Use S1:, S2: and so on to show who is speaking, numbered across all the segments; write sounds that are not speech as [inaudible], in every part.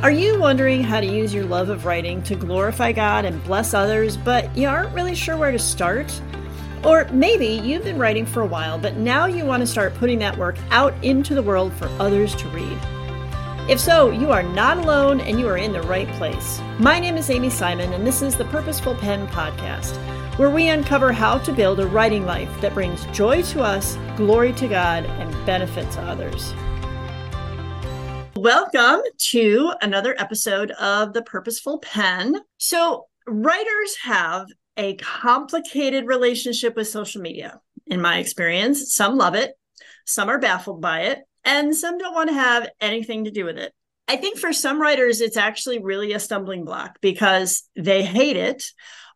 S1: Are you wondering how to use your love of writing to glorify God and bless others, but you aren't really sure where to start? Or maybe you've been writing for a while, but now you want to start putting that work out into the world for others to read. If so, you are not alone and you are in the right place. My name is Amy Simon, and this is the Purposeful Pen Podcast, where we uncover how to build a writing life that brings joy to us, glory to God, and benefit to others. Welcome to another episode of The Purposeful Pen. So, writers have a complicated relationship with social media, in my experience. Some love it, some are baffled by it, and some don't want to have anything to do with it. I think for some writers, it's actually really a stumbling block because they hate it,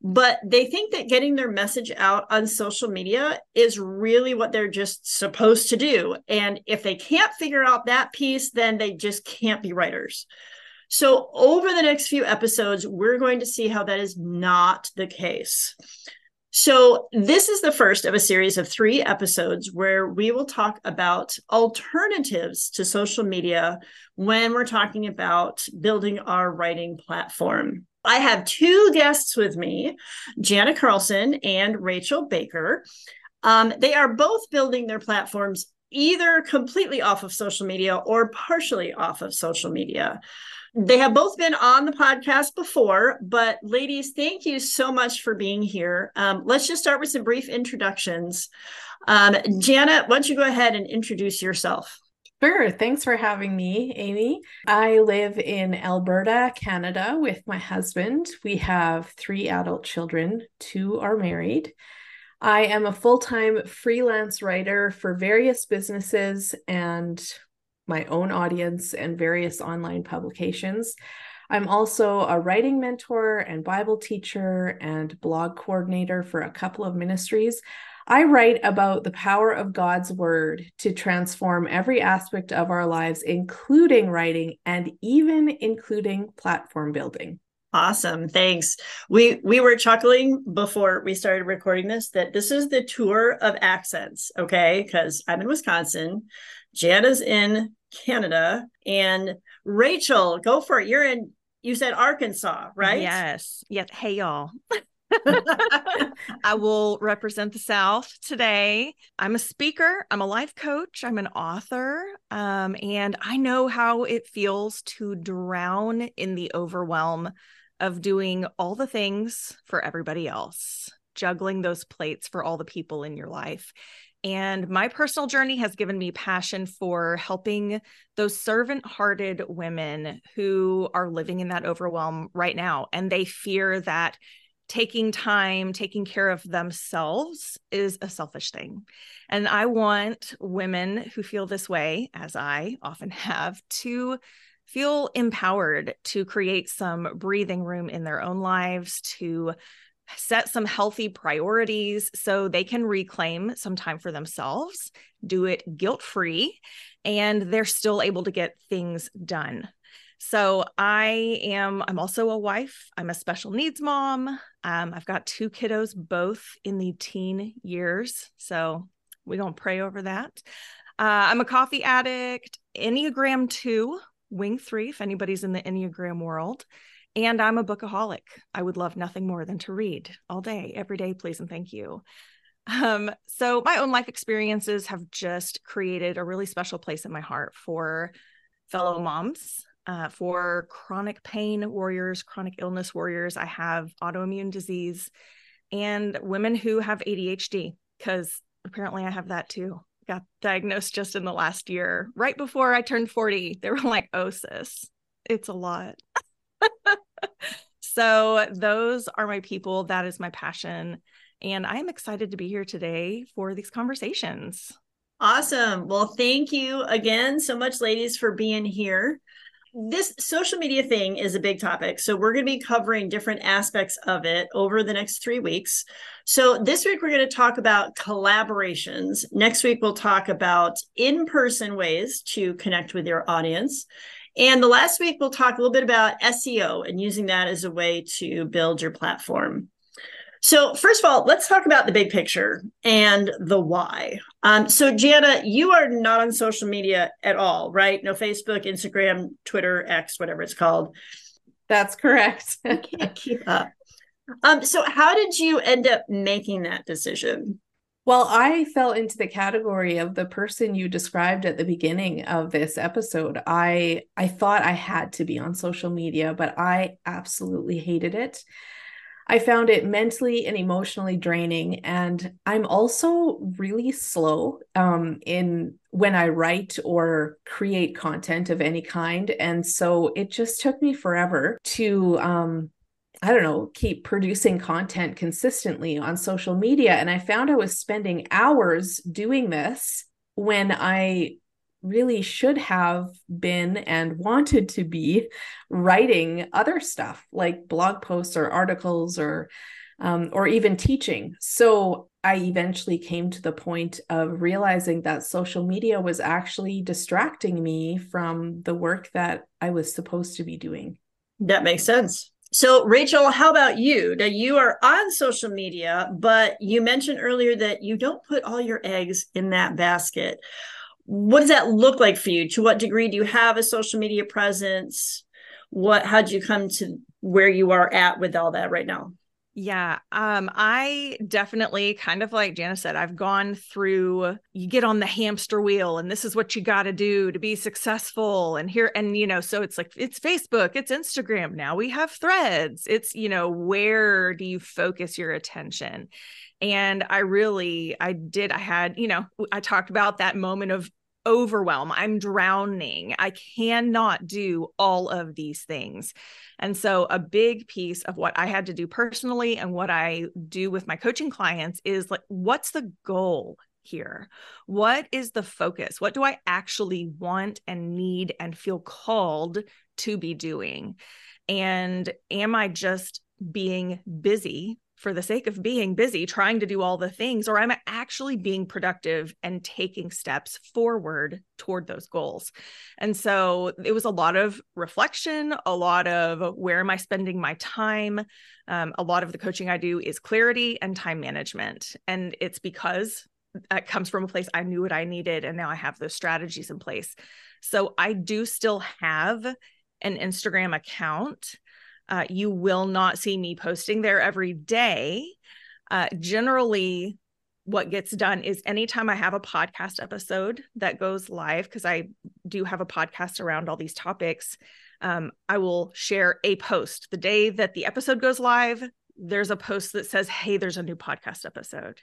S1: but they think that getting their message out on social media is really what they're just supposed to do. And if they can't figure out that piece, then they just can't be writers. So, over the next few episodes, we're going to see how that is not the case. So, this is the first of a series of three episodes where we will talk about alternatives to social media when we're talking about building our writing platform. I have two guests with me, Jana Carlson and Rachel Baker. Um, they are both building their platforms either completely off of social media or partially off of social media. They have both been on the podcast before, but ladies, thank you so much for being here. Um, let's just start with some brief introductions. Um, Jana, why don't you go ahead and introduce yourself?
S2: Sure. Thanks for having me, Amy. I live in Alberta, Canada, with my husband. We have three adult children, two are married. I am a full time freelance writer for various businesses and my own audience and various online publications. I'm also a writing mentor and Bible teacher and blog coordinator for a couple of ministries. I write about the power of God's word to transform every aspect of our lives, including writing and even including platform building.
S1: Awesome. Thanks. We we were chuckling before we started recording this that this is the tour of accents, okay? Cuz I'm in Wisconsin. Jana's in Canada. And Rachel, go for it. You're in, you said Arkansas, right?
S3: Yes. Yes. Hey, y'all. [laughs] [laughs] I will represent the South today. I'm a speaker, I'm a life coach, I'm an author, um, and I know how it feels to drown in the overwhelm of doing all the things for everybody else, juggling those plates for all the people in your life. And my personal journey has given me passion for helping those servant hearted women who are living in that overwhelm right now. And they fear that taking time, taking care of themselves is a selfish thing. And I want women who feel this way, as I often [laughs] have, to feel empowered to create some breathing room in their own lives, to set some healthy priorities so they can reclaim some time for themselves, do it guilt free, and they're still able to get things done. So I am, I'm also a wife. I'm a special needs mom. Um, I've got two kiddos, both in the teen years. So we don't pray over that. Uh, I'm a coffee addict, Enneagram 2, Wing 3, if anybody's in the Enneagram world. And I'm a bookaholic. I would love nothing more than to read all day, every day, please and thank you. Um, so my own life experiences have just created a really special place in my heart for fellow moms, uh, for chronic pain warriors, chronic illness warriors. I have autoimmune disease and women who have ADHD, because apparently I have that too. Got diagnosed just in the last year, right before I turned 40. They were like, oh, sis, it's a lot. [laughs] so those are my people. That is my passion. And I'm excited to be here today for these conversations.
S1: Awesome. Well, thank you again so much, ladies, for being here. This social media thing is a big topic. So, we're going to be covering different aspects of it over the next three weeks. So, this week, we're going to talk about collaborations. Next week, we'll talk about in person ways to connect with your audience. And the last week, we'll talk a little bit about SEO and using that as a way to build your platform. So, first of all, let's talk about the big picture and the why. Um, so, Jana, you are not on social media at all, right? No Facebook, Instagram, Twitter, X, whatever it's called.
S2: That's correct. [laughs]
S1: I can't keep up. Um, so, how did you end up making that decision?
S2: Well, I fell into the category of the person you described at the beginning of this episode. I I thought I had to be on social media, but I absolutely hated it. I found it mentally and emotionally draining. And I'm also really slow um, in when I write or create content of any kind. And so it just took me forever to, um, I don't know, keep producing content consistently on social media. And I found I was spending hours doing this when I really should have been and wanted to be writing other stuff like blog posts or articles or um, or even teaching. So i eventually came to the point of realizing that social media was actually distracting me from the work that i was supposed to be doing.
S1: That makes sense. So, Rachel, how about you? Now, you are on social media, but you mentioned earlier that you don't put all your eggs in that basket what does that look like for you to what degree do you have a social media presence what how did you come to where you are at with all that right now
S3: yeah, um, I definitely kind of like Jana said, I've gone through you get on the hamster wheel and this is what you got to do to be successful. And here, and you know, so it's like it's Facebook, it's Instagram. Now we have threads. It's, you know, where do you focus your attention? And i really i did i had you know i talked about that moment of overwhelm. I'm drowning. I cannot do all of these things. And so a big piece of what i had to do personally and what i do with my coaching clients is like what's the goal here? What is the focus? What do i actually want and need and feel called to be doing? And am i just being busy for the sake of being busy trying to do all the things or i'm actually being productive and taking steps forward toward those goals. And so it was a lot of reflection a lot of where am i spending my time? Um, a lot of the coaching i do is clarity and time management. And it's because it comes from a place i knew what i needed and now i have those strategies in place. So i do still have an instagram account uh, you will not see me posting there every day. Uh, generally, what gets done is anytime I have a podcast episode that goes live, because I do have a podcast around all these topics, um, I will share a post. The day that the episode goes live, there's a post that says, Hey, there's a new podcast episode.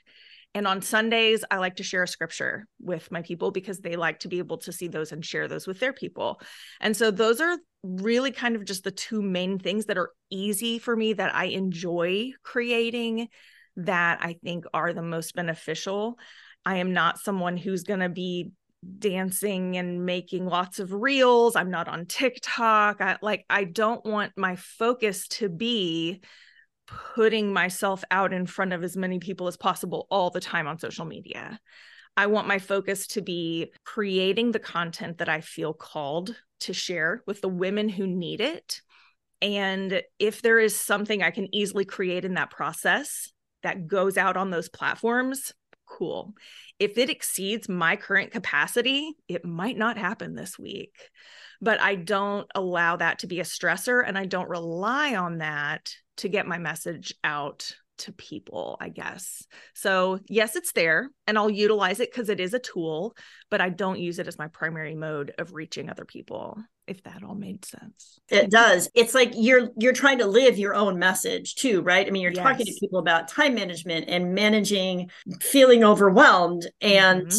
S3: And on Sundays, I like to share a scripture with my people because they like to be able to see those and share those with their people. And so those are really kind of just the two main things that are easy for me that I enjoy creating that I think are the most beneficial. I am not someone who's going to be dancing and making lots of reels. I'm not on TikTok. I like I don't want my focus to be putting myself out in front of as many people as possible all the time on social media. I want my focus to be creating the content that I feel called to share with the women who need it. And if there is something I can easily create in that process that goes out on those platforms, cool. If it exceeds my current capacity, it might not happen this week. But I don't allow that to be a stressor and I don't rely on that to get my message out to people, I guess. So, yes, it's there and I'll utilize it because it is a tool, but I don't use it as my primary mode of reaching other people. If that all made sense.
S1: It does. It's like you're you're trying to live your own message too, right? I mean, you're yes. talking to people about time management and managing feeling overwhelmed and mm-hmm.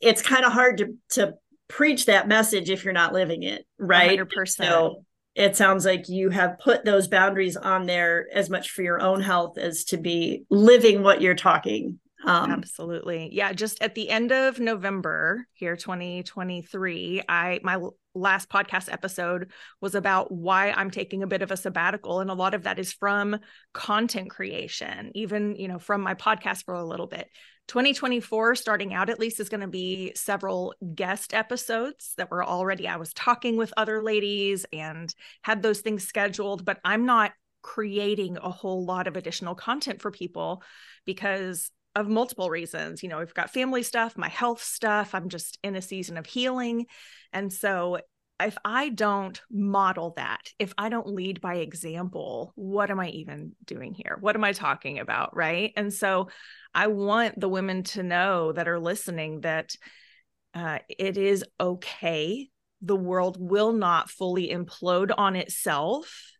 S1: it's kind of hard to to preach that message if you're not living it, right?
S3: 100%.
S1: So it sounds like you have put those boundaries on there as much for your own health as to be living what you're talking
S3: um, absolutely. Yeah just at the end of november here 2023 i my last podcast episode was about why i'm taking a bit of a sabbatical and a lot of that is from content creation even you know from my podcast for a little bit. 2024 starting out at least is going to be several guest episodes that were already i was talking with other ladies and had those things scheduled but i'm not creating a whole lot of additional content for people because of multiple reasons. You know, we've got family stuff, my health stuff. I'm just in a season of healing. And so if I don't model that, if I don't lead by example, what am I even doing here? What am I talking about? Right. And so I want the women to know that are listening that uh, it is okay. The world will not fully implode on itself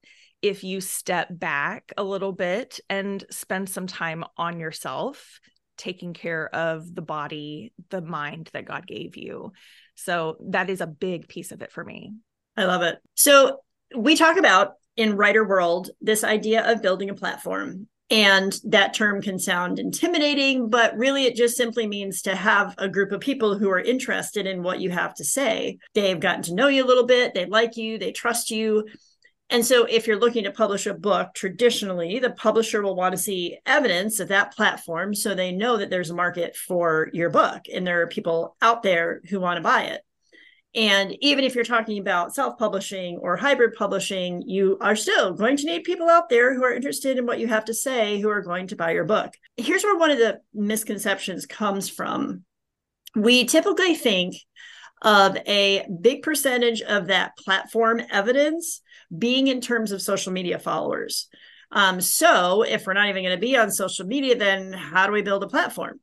S3: if you step back a little bit and spend some time on yourself, taking care of the body, the mind that God gave you. So that is a big piece of it for me.
S1: I love it. So we talk about in writer world this idea of building a platform and that term can sound intimidating, but really it just simply means to have a group of people who are interested in what you have to say. They've gotten to know you a little bit, they like you, they trust you, and so, if you're looking to publish a book, traditionally, the publisher will want to see evidence of that platform so they know that there's a market for your book and there are people out there who want to buy it. And even if you're talking about self publishing or hybrid publishing, you are still going to need people out there who are interested in what you have to say, who are going to buy your book. Here's where one of the misconceptions comes from. We typically think of a big percentage of that platform evidence being in terms of social media followers. Um, so if we're not even going to be on social media, then how do we build a platform?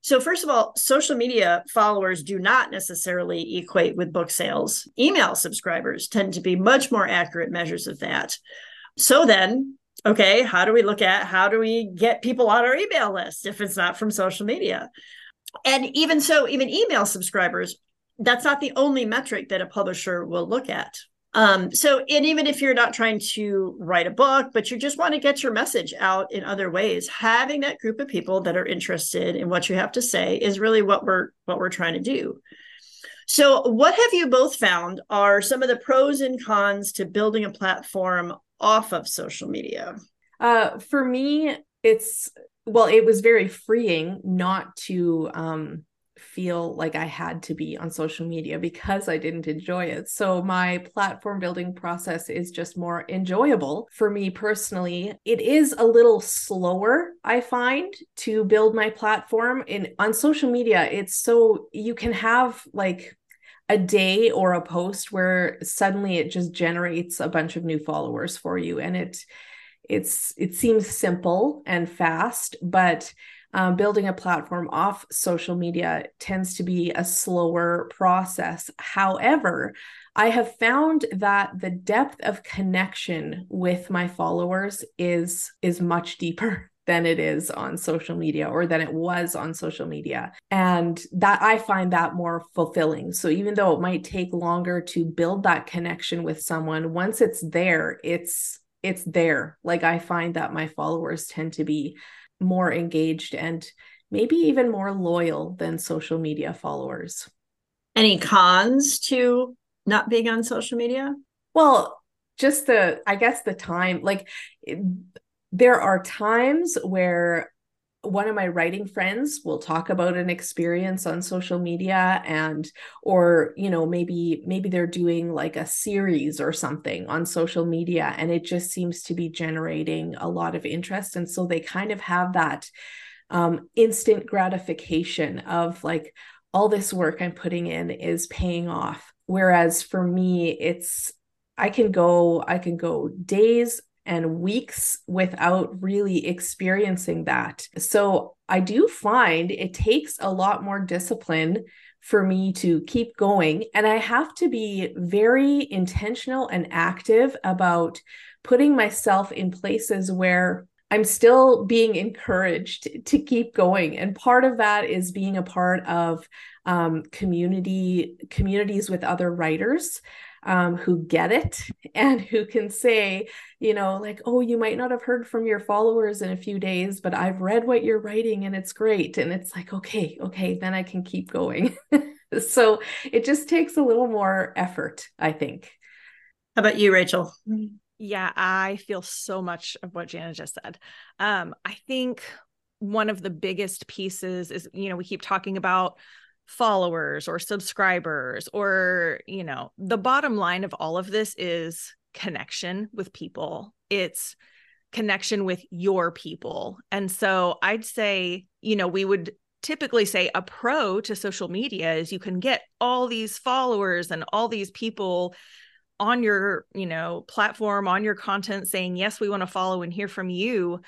S1: So, first of all, social media followers do not necessarily equate with book sales. Email subscribers tend to be much more accurate measures of that. So, then, okay, how do we look at how do we get people on our email list if it's not from social media? And even so, even email subscribers, that's not the only metric that a publisher will look at. Um, so, and even if you're not trying to write a book, but you just want to get your message out in other ways, having that group of people that are interested in what you have to say is really what we're what we're trying to do. So, what have you both found are some of the pros and cons to building a platform off of social media?
S2: Uh, for me, it's well, it was very freeing not to um, feel like I had to be on social media because I didn't enjoy it. So my platform building process is just more enjoyable for me personally. It is a little slower, I find, to build my platform in on social media. It's so you can have like a day or a post where suddenly it just generates a bunch of new followers for you and it it's it seems simple and fast but um, building a platform off social media tends to be a slower process. However, I have found that the depth of connection with my followers is is much deeper [laughs] than it is on social media or than it was on social media. And that I find that more fulfilling. So even though it might take longer to build that connection with someone, once it's there, it's it's there. Like I find that my followers tend to be more engaged and maybe even more loyal than social media followers.
S1: Any cons to not being on social media?
S2: Well, just the, I guess, the time, like, there are times where one of my writing friends will talk about an experience on social media and or you know maybe maybe they're doing like a series or something on social media and it just seems to be generating a lot of interest. And so they kind of have that um, instant gratification of like all this work i'm putting in is paying off. Whereas for me it's i can go i can go days and weeks without really experiencing that. So I do find it takes a lot more discipline for me to keep going. And I have to be very intentional and active about putting myself in places where I'm still being encouraged to keep going. And part of that is being a part of um, community communities with other writers um, who get it [laughs] and who can say, you know, like, oh, you might not have heard from your followers in a few days, but I've read what you're writing and it's great. And it's like, okay, okay, then I can keep going. [laughs] so it just takes a little more effort, I think.
S1: How about you, Rachel?
S3: Yeah, I feel so much of what Jana just said. Um, I think one of the biggest pieces is, you know, we keep talking about followers or subscribers or you know the bottom line of all of this is connection with people it's connection with your people. And so I'd say, you know, we would typically say a pro to social media is you can get all these followers and all these people on your you know platform on your content saying yes we want to follow and hear from you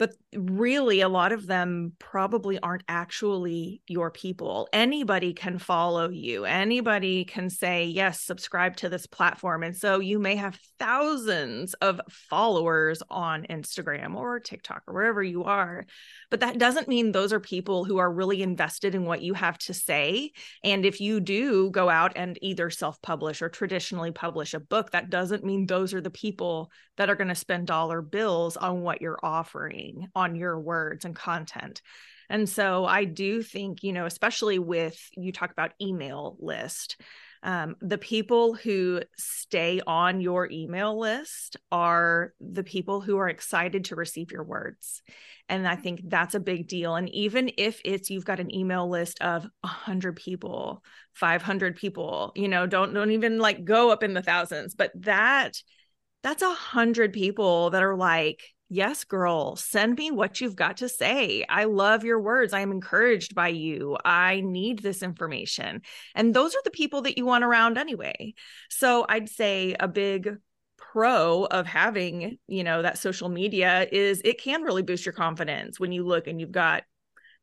S3: but really a lot of them probably aren't actually your people. Anybody can follow you. Anybody can say yes subscribe to this platform. And so you may have thousands of followers on instagram or tiktok or wherever you are but that doesn't mean those are people who are really invested in what you have to say. And if you do go out and either self-publish or traditionally publish a book that doesn't mean those are the people that are going to spend dollar bills on what you're offering on your words and content. And so I do think, you know, especially with you talk about email list, um, the people who stay on your email list are the people who are excited to receive your words. And I think that's a big deal. And even if it's you've got an email list of 100 people, 500 people, you know, don't don't even like go up in the thousands, but that that's a hundred people that are like Yes, girl, send me what you've got to say. I love your words. I am encouraged by you. I need this information. And those are the people that you want around anyway. So I'd say a big pro of having, you know, that social media is it can really boost your confidence when you look and you've got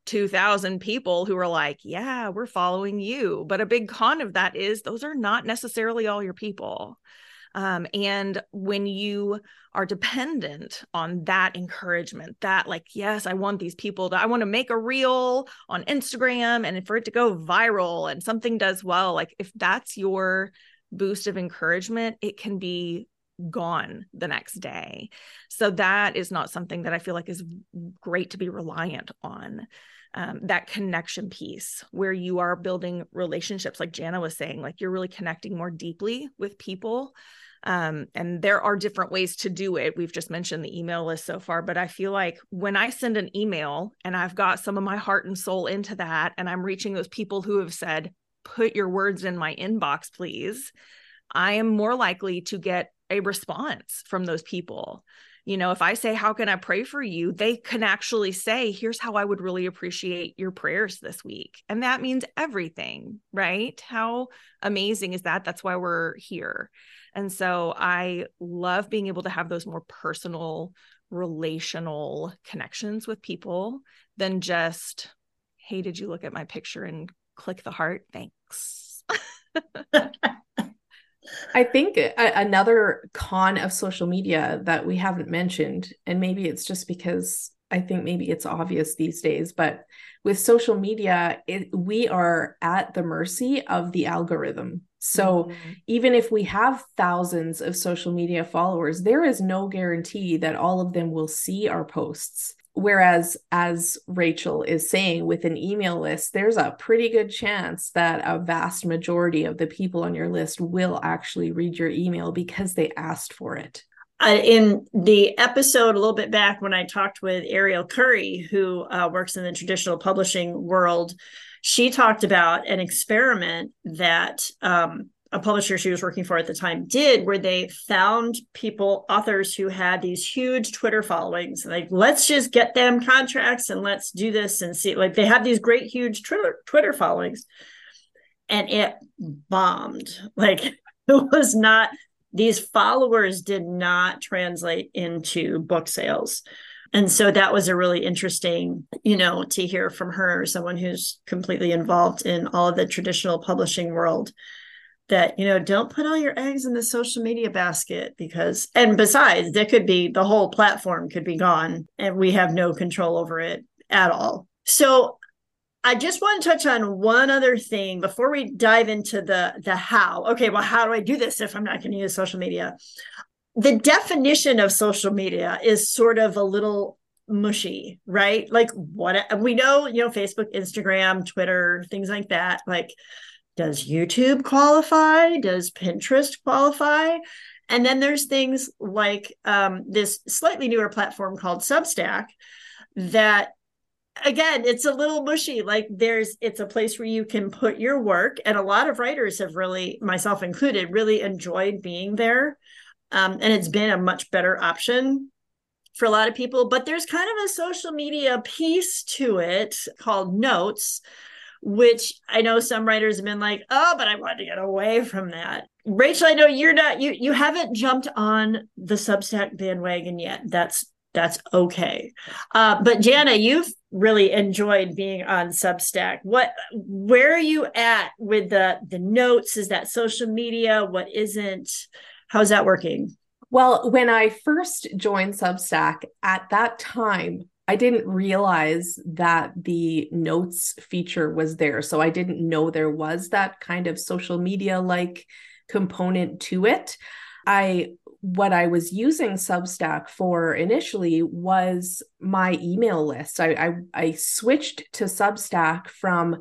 S3: 2000 people who are like, yeah, we're following you. But a big con of that is those are not necessarily all your people. Um, and when you are dependent on that encouragement, that like, yes, I want these people to, I want to make a reel on Instagram and for it to go viral and something does well, like if that's your boost of encouragement, it can be gone the next day. So that is not something that I feel like is great to be reliant on. Um, that connection piece where you are building relationships, like Jana was saying, like you're really connecting more deeply with people um, and there are different ways to do it. We've just mentioned the email list so far, but I feel like when I send an email and I've got some of my heart and soul into that, and I'm reaching those people who have said, put your words in my inbox, please, I am more likely to get a response from those people. You know, if I say, How can I pray for you? They can actually say, Here's how I would really appreciate your prayers this week. And that means everything, right? How amazing is that? That's why we're here. And so I love being able to have those more personal, relational connections with people than just, hey, did you look at my picture and click the heart? Thanks. [laughs] [laughs]
S2: I think a- another con of social media that we haven't mentioned, and maybe it's just because I think maybe it's obvious these days, but with social media, it, we are at the mercy of the algorithm. So mm-hmm. even if we have thousands of social media followers, there is no guarantee that all of them will see our posts. Whereas, as Rachel is saying, with an email list, there's a pretty good chance that a vast majority of the people on your list will actually read your email because they asked for it.
S1: Uh, in the episode a little bit back when I talked with Ariel Curry, who uh, works in the traditional publishing world, she talked about an experiment that um, a publisher she was working for at the time did where they found people authors who had these huge twitter followings like let's just get them contracts and let's do this and see like they have these great huge twitter twitter followings and it bombed. [laughs] Like it was not these followers did not translate into book sales. And so that was a really interesting you know to hear from her someone who's completely involved in all of the traditional publishing world that you know don't put all your eggs in the social media basket because and besides there could be the whole platform could be gone and we have no control over it at all. So i just want to touch on one other thing before we dive into the the how. Okay well how do i do this if i'm not going to use social media? The definition of social media is sort of a little mushy right? Like what we know you know facebook instagram twitter things like that. Like does YouTube qualify? Does Pinterest qualify? And then there's things like um, this slightly newer platform called Substack that again it's a little mushy like there's it's a place where you can put your work and a lot of writers have really myself included really enjoyed being there Um, and it's been a much better option for a lot of people. But there's kind of a social media piece to it called Notes, which I know some writers have been like, oh, but I want to get away from that. Rachel, I know you're not you you haven't jumped on the Substack bandwagon yet. That's that's okay. Uh, but Jana, you've really enjoyed being on Substack. What where are you at with the the notes? Is that social media? What isn't? How's that working?
S2: Well, when I first joined Substack at that time, I didn't realize that the notes feature was there. So I didn't know there was that kind of social media like component to it. I what I was using Substack for initially was my email list. I I, I switched to Substack from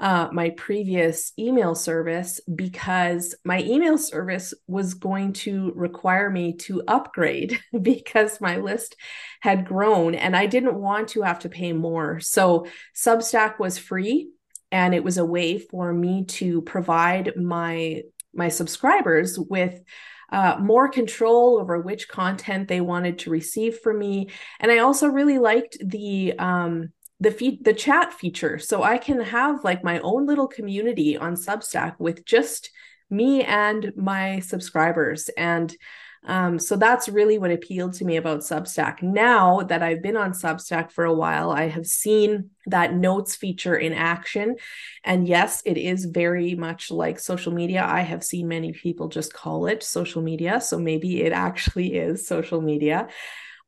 S2: uh, my previous email service because my email service was going to require me to upgrade [laughs] because my list had grown and I didn't want to have to pay more. So Substack was free and it was a way for me to provide my my subscribers with uh, more control over which content they wanted to receive from me. And I also really liked the um, the feed the chat feature so i can have like my own little community on substack with just me and my subscribers and um, so that's really what appealed to me about Substack. Now that I've been on Substack for a while, I have seen that notes feature in action. And yes, it is very much like social media. I have seen many people just call it social media. So maybe it actually is social media.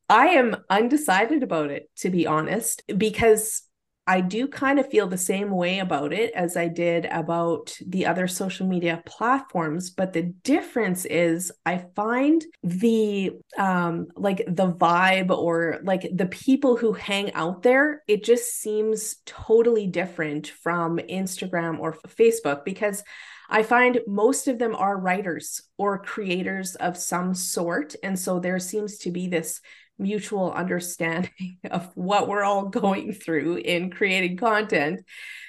S2: I am undecided about it, to be honest, because I do kind of feel the same way about it as I did about the other social media platforms. But the difference is I find the um like the vibe or like the people who hang out there, it just seems totally different from Instagram or Facebook because I find most of them are writers or creators of some sort. And so there seems to be this mutual understanding [laughs] of what we're all going through in creating content.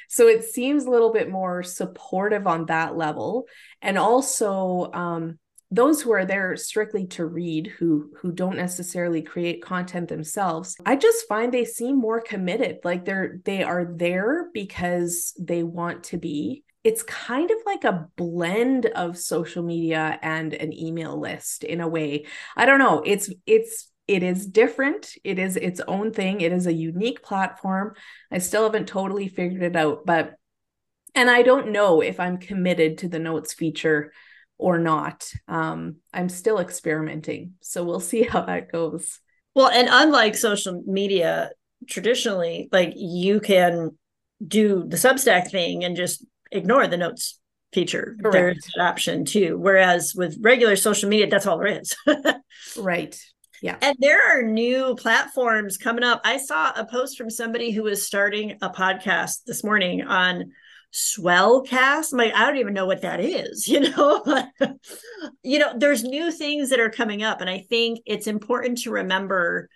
S2: So it seems a little bit more supportive on that level. And also, um, those who are there strictly to read who who don't necessarily create content themselves i just find they seem more committed like they're they are there because they want to be it's kind of like a blend of social media and an email list in a way i don't know it's it's it is different. It is its own thing. It is a unique platform. I still haven't totally figured it out, but and I don't know if I'm committed to the notes feature or not. Um, I'm still experimenting. So we'll see how that goes.
S1: Well, and unlike social media, traditionally, like you can do the Substack thing and just ignore the notes feature. Correct. There's an option too. Whereas with regular social media, that's all there is. [laughs]
S2: right. Yeah.
S1: And there are new platforms coming up. I saw a post from somebody who was starting a podcast this morning on Swellcast. I'm like, I don't even know what that is, [laughs] you know. [laughs] you know, there's new things that are coming up. And I think it's important to remember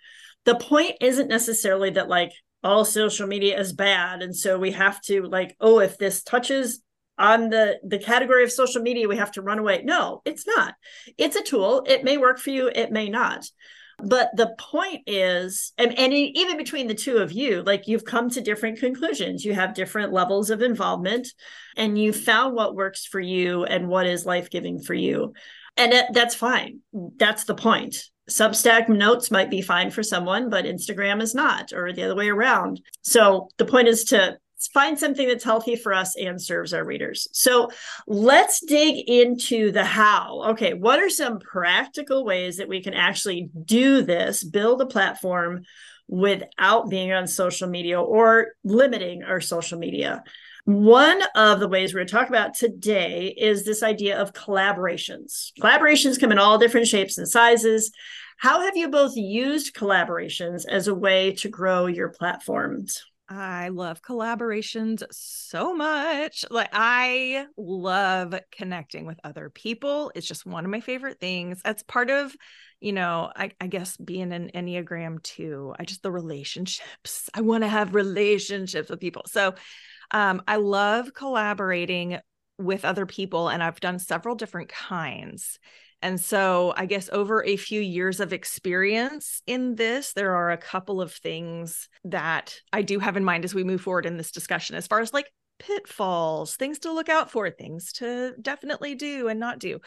S1: the point isn't necessarily that like all social media is bad. And so we have to like, oh, if this touches on the the category of social media we have to run away. No it's not. It's a tool. It may work for you. It may not. But the point is and, and even between the two of you like you've come to different conclusions. You have different levels of involvement and you found what works for you and what is life-giving for you. And that, that's fine. That's the point. Substack notes might be fine for someone but instagram is not or the other way around. So the point is to find something that's healthy for us and serves our readers. So let's dig into the how. Okay, what are some practical ways that we can actually do this, build a platform without being on social media or limiting our social media? One of the ways we're going to talk about today is this idea of collaborations. Collaborations come in all different shapes and sizes. How have you both used collaborations as a way to grow your platforms?
S3: I love collaborations so much. Like I love connecting with other people. It's just one of my favorite things. That's part of, you know, I, I guess being an Enneagram too. I just the relationships. I want to have relationships with people. So um, I love collaborating with other people, and I've done several different kinds. And so, I guess over a few years of experience in this, there are a couple of things that I do have in mind as we move forward in this discussion, as far as like pitfalls, things to look out for, things to definitely do and not do.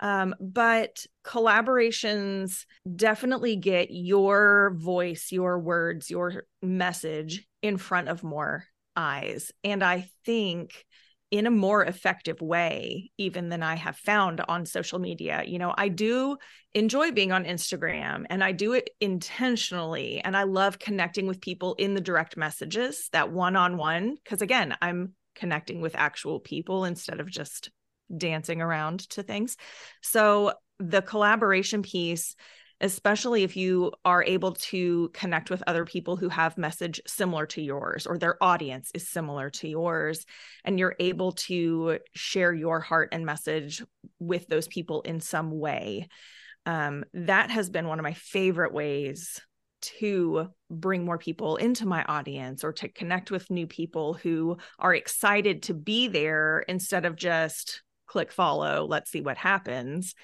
S3: Um, but collaborations definitely get your voice, your words, your message in front of more eyes. And I think in a more effective way even than I have found on social media. You know, I do enjoy being on Instagram and I do it intentionally and I love connecting with people in the direct messages, that one-on-one because again, I'm connecting with actual people instead of just dancing around to things. So the collaboration piece especially if you are able to connect with other people who have message similar to yours or their audience is similar to yours and you're able to share your heart and message with those people in some way. Um, that has been one of my favorite ways to bring more people into my audience or to connect with new people who are excited to be there instead of just click follow let's see what happens.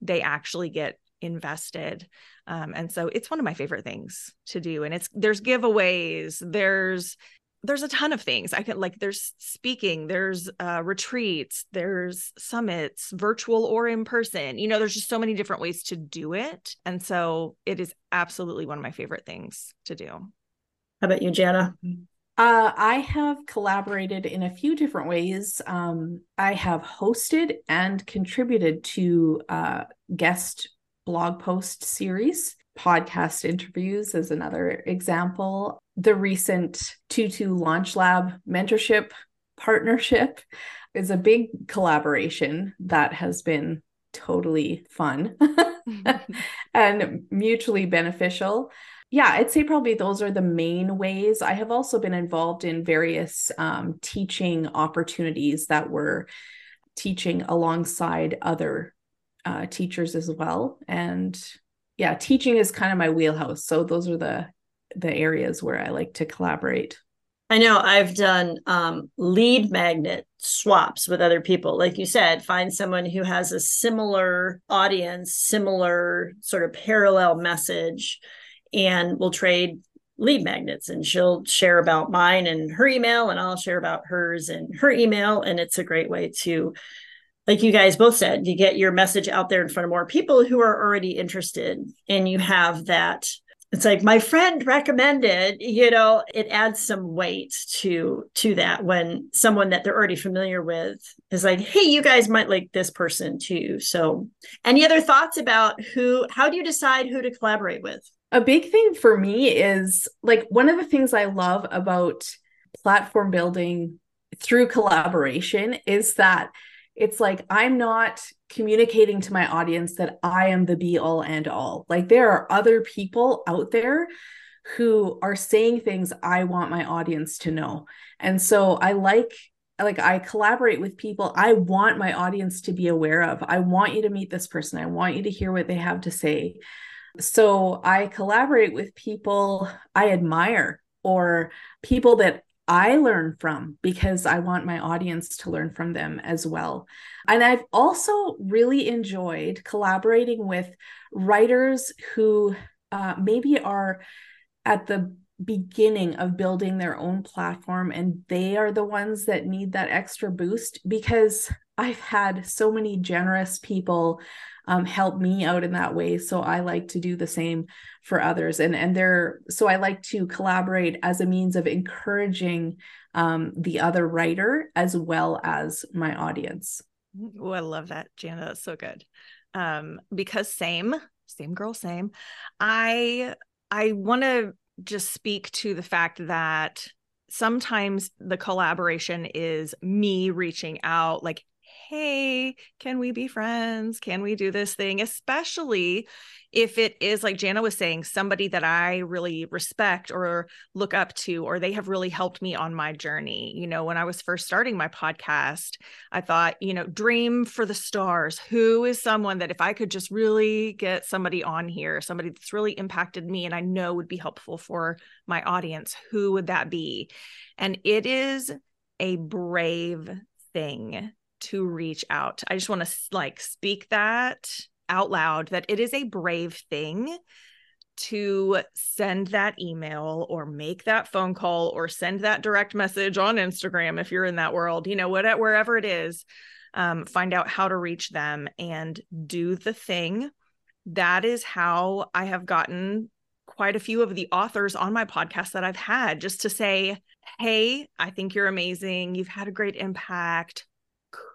S3: They actually get invested. Um, and so it's one of my favorite things to do. And it's there's giveaways there's there's a ton of things. I can like there's speaking there's uh, retreats there's summits virtual or in person. You know there's just so many different ways to do it. And so it is absolutely one of my favorite things to do. How
S1: about you jana?
S2: Uh, I have collaborated in a few different ways. Um, I have hosted and contributed to uh, guest blog post series. Podcast interviews is another example. The recent Tutu Launch Lab mentorship partnership is a big collaboration that has been totally fun [laughs] and mutually beneficial. Yeah, I'd say probably those are the main ways. I have also been involved in various um, teaching opportunities that were teaching alongside other uh, teachers as well. And yeah, teaching is kind of my wheelhouse. So those are the the areas where I like to collaborate.
S1: I know I've done um, lead magnet swaps with other people. Like you said, find someone who has a similar audience, similar sort of parallel message, and we'll trade lead magnets. And she'll share about mine and her email, and I'll share about hers and her email. And it's a great way to like you guys both said, you get your message out there in front of more people who are already interested, and you have that. It's like my friend recommended, you know, it adds some weight to to that when someone that they're already familiar with is like, hey, you guys might like this person too. So, any other thoughts about who? How do you decide who to collaborate with?
S2: A big thing for me is like one of the things I love about platform building through collaboration is that it's like I'm not communicating to my audience that I am the be all and all. Like there are other people out there who are saying things I want my audience to know. And so I like like I collaborate with people I want my audience to be aware of. I want you to meet this person. I want you to hear what they have to say. So I collaborate with people I admire or people that I learn from because I want my audience to learn from them as well. And I've also really enjoyed collaborating with writers who uh, maybe are at the beginning of building their own platform and they are the ones that need that extra boost because I've had so many generous people um, help me out in that way. So I like to do the same for others. And and they're so I like to collaborate as a means of encouraging um, the other writer as well as my audience.
S3: Oh, I love that, Jana. That's so good. Um, because same, same girl, same. I I want to just speak to the fact that sometimes the collaboration is me reaching out like hey, can we be friends? Can we do this thing? Especially if it is, like Jana was saying, somebody that I really respect or look up to, or they have really helped me on my journey. You know, when I was first starting my podcast, I thought, you know, dream for the stars. Who is someone that if I could just really get somebody on here, somebody that's really impacted me and I know would be helpful for my audience, who would that be? And it is a brave thing to reach out. I just want to like speak that out loud that it is a brave thing to send that email or make that phone call or send that direct message on Instagram if you're in that world, you know, whatever wherever it is, um, find out how to reach them and do the thing. That is how I have gotten quite a few of the authors on my podcast that I've had just to say, Hey, I think you're amazing. You've had a great impact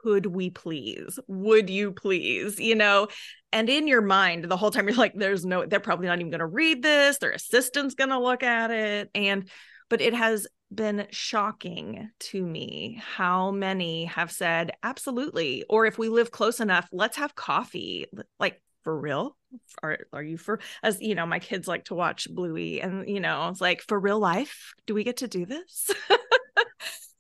S3: could we please? Would you please? You know, and in your mind, the whole time you're like, there's no, they're probably not even going to read this. Their assistant's going to look at it. And, but it has been shocking to me how many have said, absolutely. Or if we live close enough, let's have coffee. Like, for real? Are, are you for, as you know, my kids like to watch Bluey, and, you know, it's like, for real life, do we get to do this? [laughs]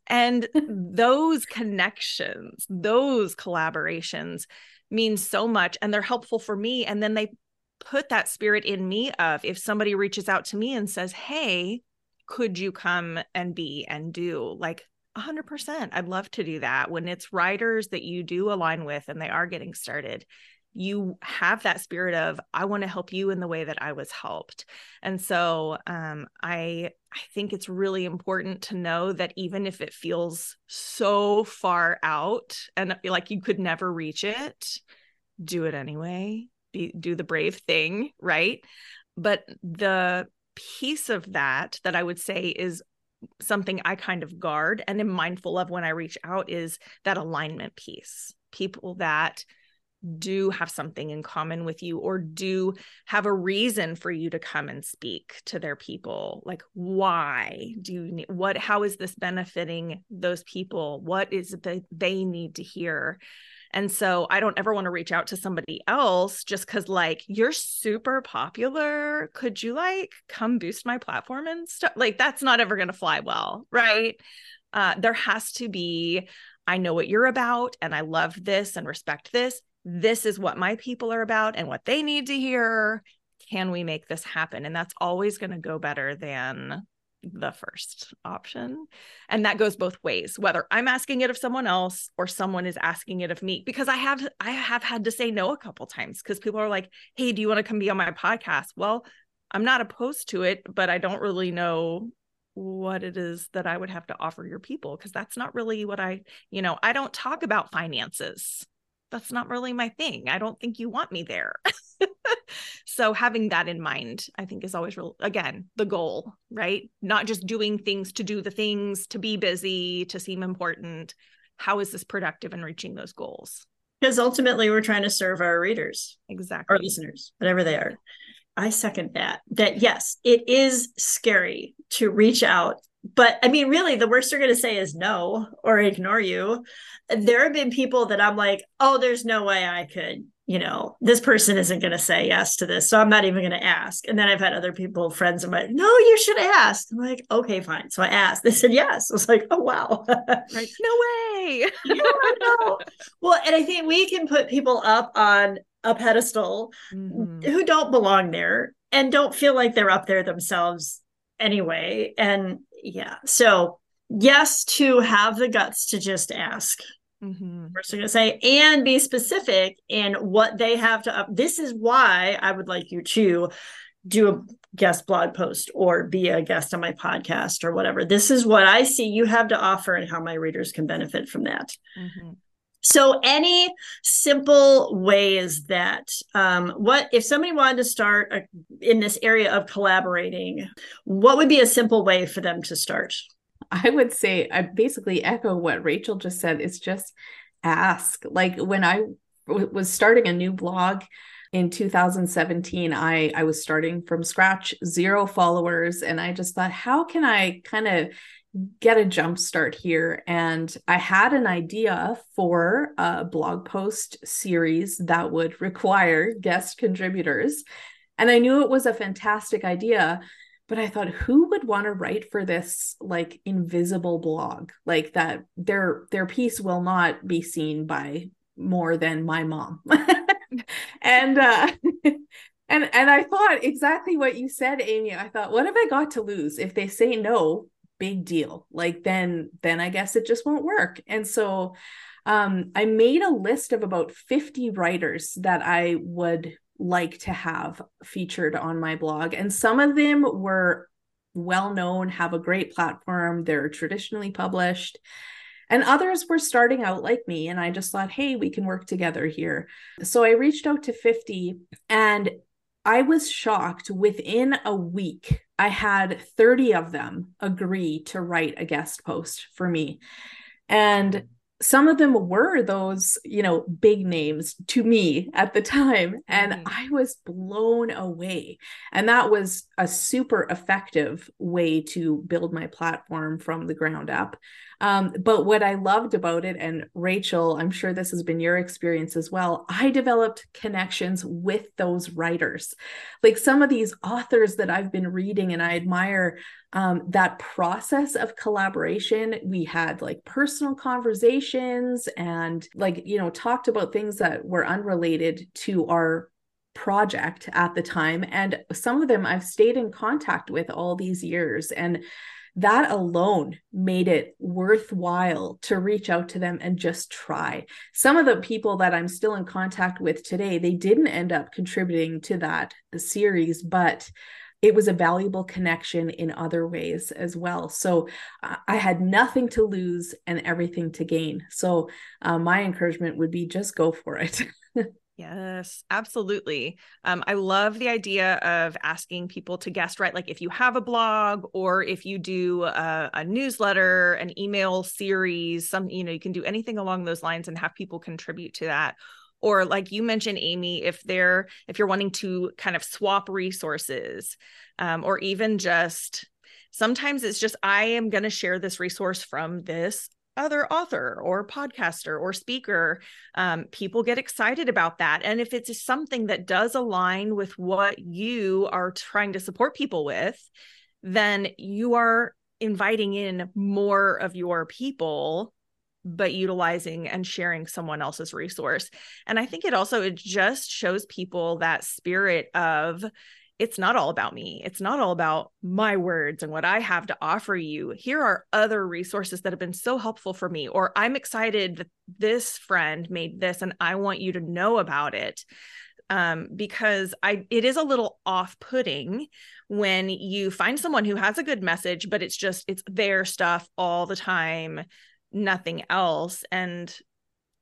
S3: And [laughs] those connections, those collaborations mean so much and they're helpful for me. And then they put that spirit in me of if somebody reaches out to me and says, Hey, could you come and be and do like 100%? I'd love to do that when it's writers that you do align with and they are getting started you have that spirit of i want to help you in the way that i was helped and so um, i i think it's really important to know that even if it feels so far out and uh, like you could never reach it do it anyway. Be, do the brave thing right? But the piece of that that i would say is something i kind of guard and am mindful of when i reach out is that alignment piece. People that do have something in common with you or do have a reason for you to come and speak to their people? Like why do you need what how is this benefiting those people? What is it that they need to hear? And so i don't ever want to reach out to somebody else just cuz like you're super popular. Could you like come boost my platform and stuff like that's not ever going to fly well right? Uh, there has to be I know what you're about and I love this and respect this this is what my people are about and what they need to hear. Can we make this happen? And that's always going to go better than the first option. And that goes both ways, whether I'm asking it of someone else or someone is asking it of me because I have I have had to say no a couple times because people are like, "Hey, do you want to come be on my podcast?" Well, I'm not opposed to it, but I don't really know what it is that I would have to offer your people because that's not really what I, you know, I don't talk about finances that's not really my thing. I don't think you want me there. [laughs] so having that in mind, I think is always real again, the goal, right? Not just doing things to do the things, to be busy, to seem important. How is this productive in reaching those goals?
S1: Because ultimately we're trying to serve our readers.
S3: Exactly.
S1: Our listeners, whatever they are. I second that. That yes, it is scary to reach out but I mean, really, the worst they're going to say is no or ignore you. There have been people that I'm like, oh, there's no way I could, you know, this person isn't going to say yes to this. So I'm not even going to ask. And then I've had other people, friends of mine, no, you should ask. I'm like, okay, fine. So I asked. They said yes. I was like, oh, wow.
S3: right. [laughs] No way. [laughs]
S1: yeah, no. Well, and I think we can put people up on a pedestal mm-hmm. who don't belong there and don't feel like they're up there themselves anyway. And yeah. So yes, to have the guts to just ask. Mm-hmm. First, I'm going to say, and be specific in what they have to. Up. This is why I would like you to do a guest blog post or be a guest on my podcast or whatever. This is what I see you have to offer and how my readers can benefit from that. Mm-hmm. So, any simple ways that um, what if somebody wanted to start a, in this area of collaborating, what would be a simple way for them to start?
S2: I would say I basically echo what Rachel just said. It's just ask. Like when I w- was starting a new blog in 2017, I I was starting from scratch, zero followers, and I just thought, how can I kind of get a jump start here. And I had an idea for a blog post series that would require guest contributors. And I knew it was a fantastic idea, but I thought, who would want to write for this like invisible blog? Like that their their piece will not be seen by more than my mom. [laughs] and uh [laughs] and and I thought exactly what you said, Amy. I thought, what have I got to lose if they say no? Big deal like then then i guess it just won't work and so um, I made a list of about 50 writers that I would like to have featured on my blog. And some of them were well known, have a great platform, they're traditionally published. And others were starting out like me. And I just thought, hey, we can work together here. So I reached out to 50 and I was shocked within a week. I had 30 of them agree to write a guest post for me. And some of them were those you know big names to me at the time and mm-hmm. i was blown away and that was a super effective way to build my platform from the ground up um, but what I loved about it, and Rachel, I'm sure this has been your experience as well, I developed connections with those writers. Like some of these authors that I've been reading and I admire um, that process of collaboration. We had like personal conversations and like, you know, talked about things that were unrelated to our project at the time. And some of them I've stayed in contact with all these years. And that alone made it worthwhile to reach out to them and just try. Some of the people that I'm still in contact with today, they didn't end up contributing to that series, but it was a valuable connection in other ways as well. So uh, I had nothing to lose and everything to gain. So uh, my encouragement would be just go for it. [laughs]
S3: Yes, absolutely. Um, I love the idea of asking people to guest write. Like if you have a blog or if you do a, a, newsletter, an email series, some, you know, you can do anything along those lines and have people contribute to that. Or like you mentioned, Amy, if they're if you're wanting to kind of swap resources, um, or even just sometimes it's just I am going to share this resource from this other author or podcaster or speaker, um, people get excited about that. And if it's something that does align with what you are trying to support people with, then you are inviting in more of your people but utilizing and sharing someone else's resource and i think it also it just shows people that spirit of it's not all about me. It's not all about my words and what I have to offer you. Here are other resources that have been so helpful for me, or I'm excited that this friend made this and I want you to know about it. Um, because I it is a little off-putting when you find someone who has a good message, but it's just it's their stuff all the time, nothing else. And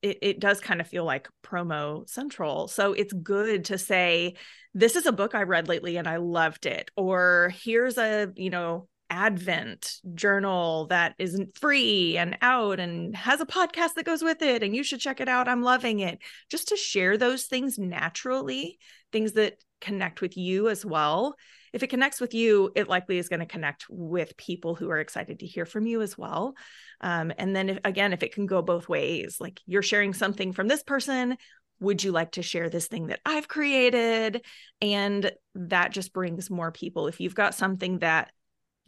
S3: it, it does kind of feel like promo central. So it's good to say, this is a book I read lately and I loved it. Or here's a, you know, Advent journal that isn't free and out and has a podcast that goes with it. And you should check it out. I'm loving it. Just to share those things naturally, things that connect with you as well. If it connects with you, it likely is going to connect with people who are excited to hear from you as well. Um, and then if, again, if it can go both ways, like you're sharing something from this person, would you like to share this thing that I've created? And that just brings more people. If you've got something that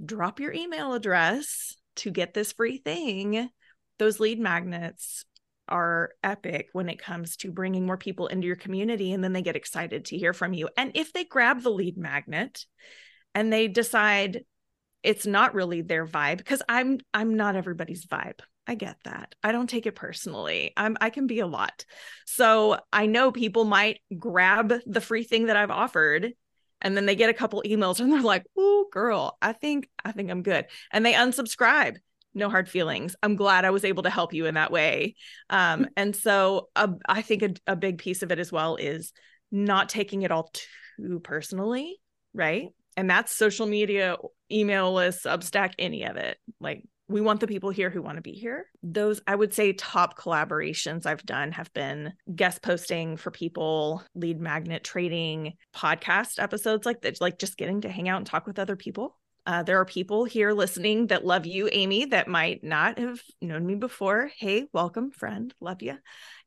S3: drop your email address to get this free thing, those lead magnets are epic when it comes to bringing more people into your community and then they get excited to hear from you. And if they grab the lead magnet and they decide it's not really their vibe because I'm I'm not everybody's vibe. I get that. I don't take it personally. I'm I can be a lot. So I know people might grab the free thing that I've offered and then they get a couple emails and they're like, "Oh, girl, I think I think I'm good." And they unsubscribe. No hard feelings. I'm glad I was able to help you in that way. Um, and so uh, I think a, a big piece of it as well is not taking it all too personally, right? And that's social media email list, Substack, any of it. Like we want the people here who want to be here. Those, I would say, top collaborations I've done have been guest posting for people, lead magnet trading, podcast episodes like that, like just getting to hang out and talk with other people. Uh, there are people here listening that love you, Amy, that might not have known me before. Hey, welcome, friend. Love you.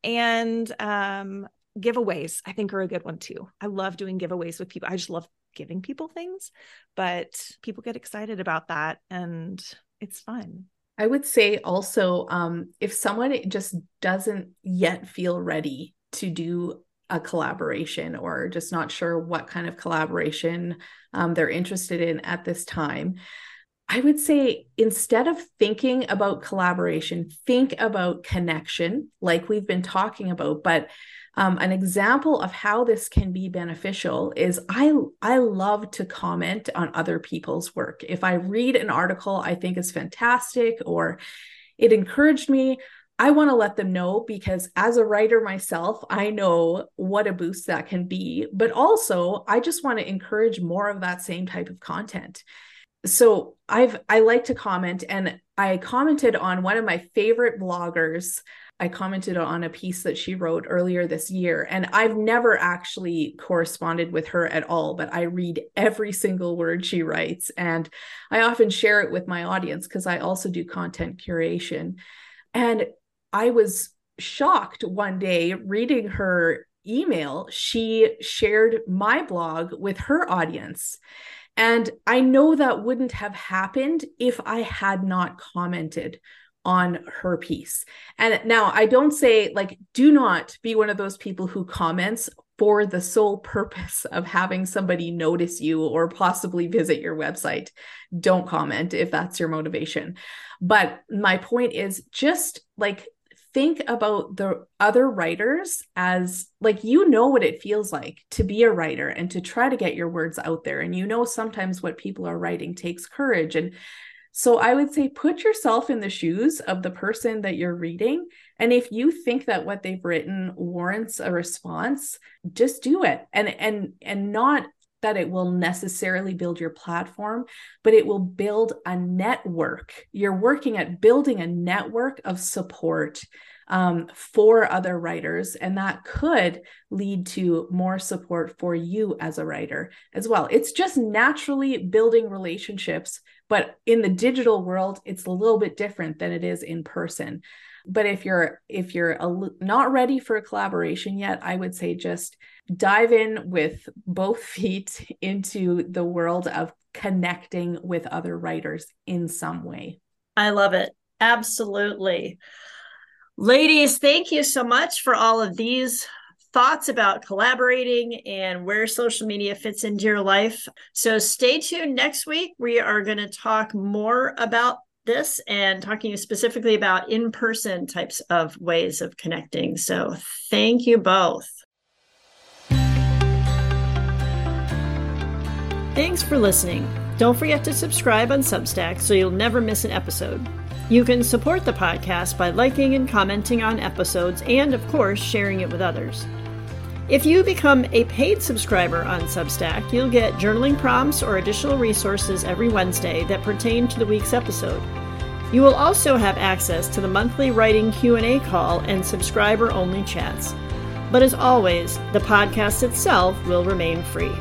S3: And um, giveaways, I think, are a good one too. I love doing giveaways with people. I just love giving people things, but people get excited about that and it's fun.
S2: I would say also um, if someone just doesn't yet feel ready to do a collaboration or just not sure what kind of collaboration um, they're interested in at this time, I would say instead of thinking about collaboration, think about connection, like we've been talking about. But um, an example of how this can be beneficial is I I love to comment on other people's work. If I read an article I think is fantastic or it encouraged me, I want to let them know because as a writer myself, I know what a boost that can be. But also, I just want to encourage more of that same type of content. So I've I like to comment and I commented on one of my favorite bloggers I commented on a piece that she wrote earlier this year. And I've never actually corresponded with her at all, but I read every single word she writes. And I often share it with my audience because I also do content curation. And I was shocked one day reading her email. She shared my blog with her audience. And I know that wouldn't have happened if I had not commented on her piece. And now I don't say, like, do not be one of those people who comments for the sole purpose of having somebody notice you or possibly visit your website. Don't comment if that's your motivation. But my point is just like, think about the other writers as like you know what it feels like to be a writer and to try to get your words out there and you know sometimes what people are writing takes courage and so I would say put yourself in the shoes of the person that you're reading. And if you think that what they've written warrants a response, just do it. And and and not that it will necessarily build your platform, but it will build a network. You're working at building a network of support um, for other writers. And that could lead to more support for you as a writer as well. It's just naturally building relationships. But in the digital world, it's a little bit different than it is in person. But if you're if you're a, not ready for a collaboration yet, I would say just dive in with both [laughs] feet into the world of connecting with other writers in some way.
S1: I love it. Absolutely. Ladies, thank you so much for all of these thoughts about collaborating and where social media fits into your life. So stay tuned next week. We are going to talk more about this and talking specifically about in person types of ways of connecting. So thank you both. Thanks for listening. Don't forget to subscribe on Substack so you'll never miss an episode. You can support the podcast by liking and commenting on episodes and, of course, sharing it with others. If you become a paid subscriber on Substack, you'll get journaling prompts or additional resources every Wednesday that pertain to the week's episode. You will also have access to the monthly writing Q&A call and subscriber-only chats. But as always, the podcast itself will remain free.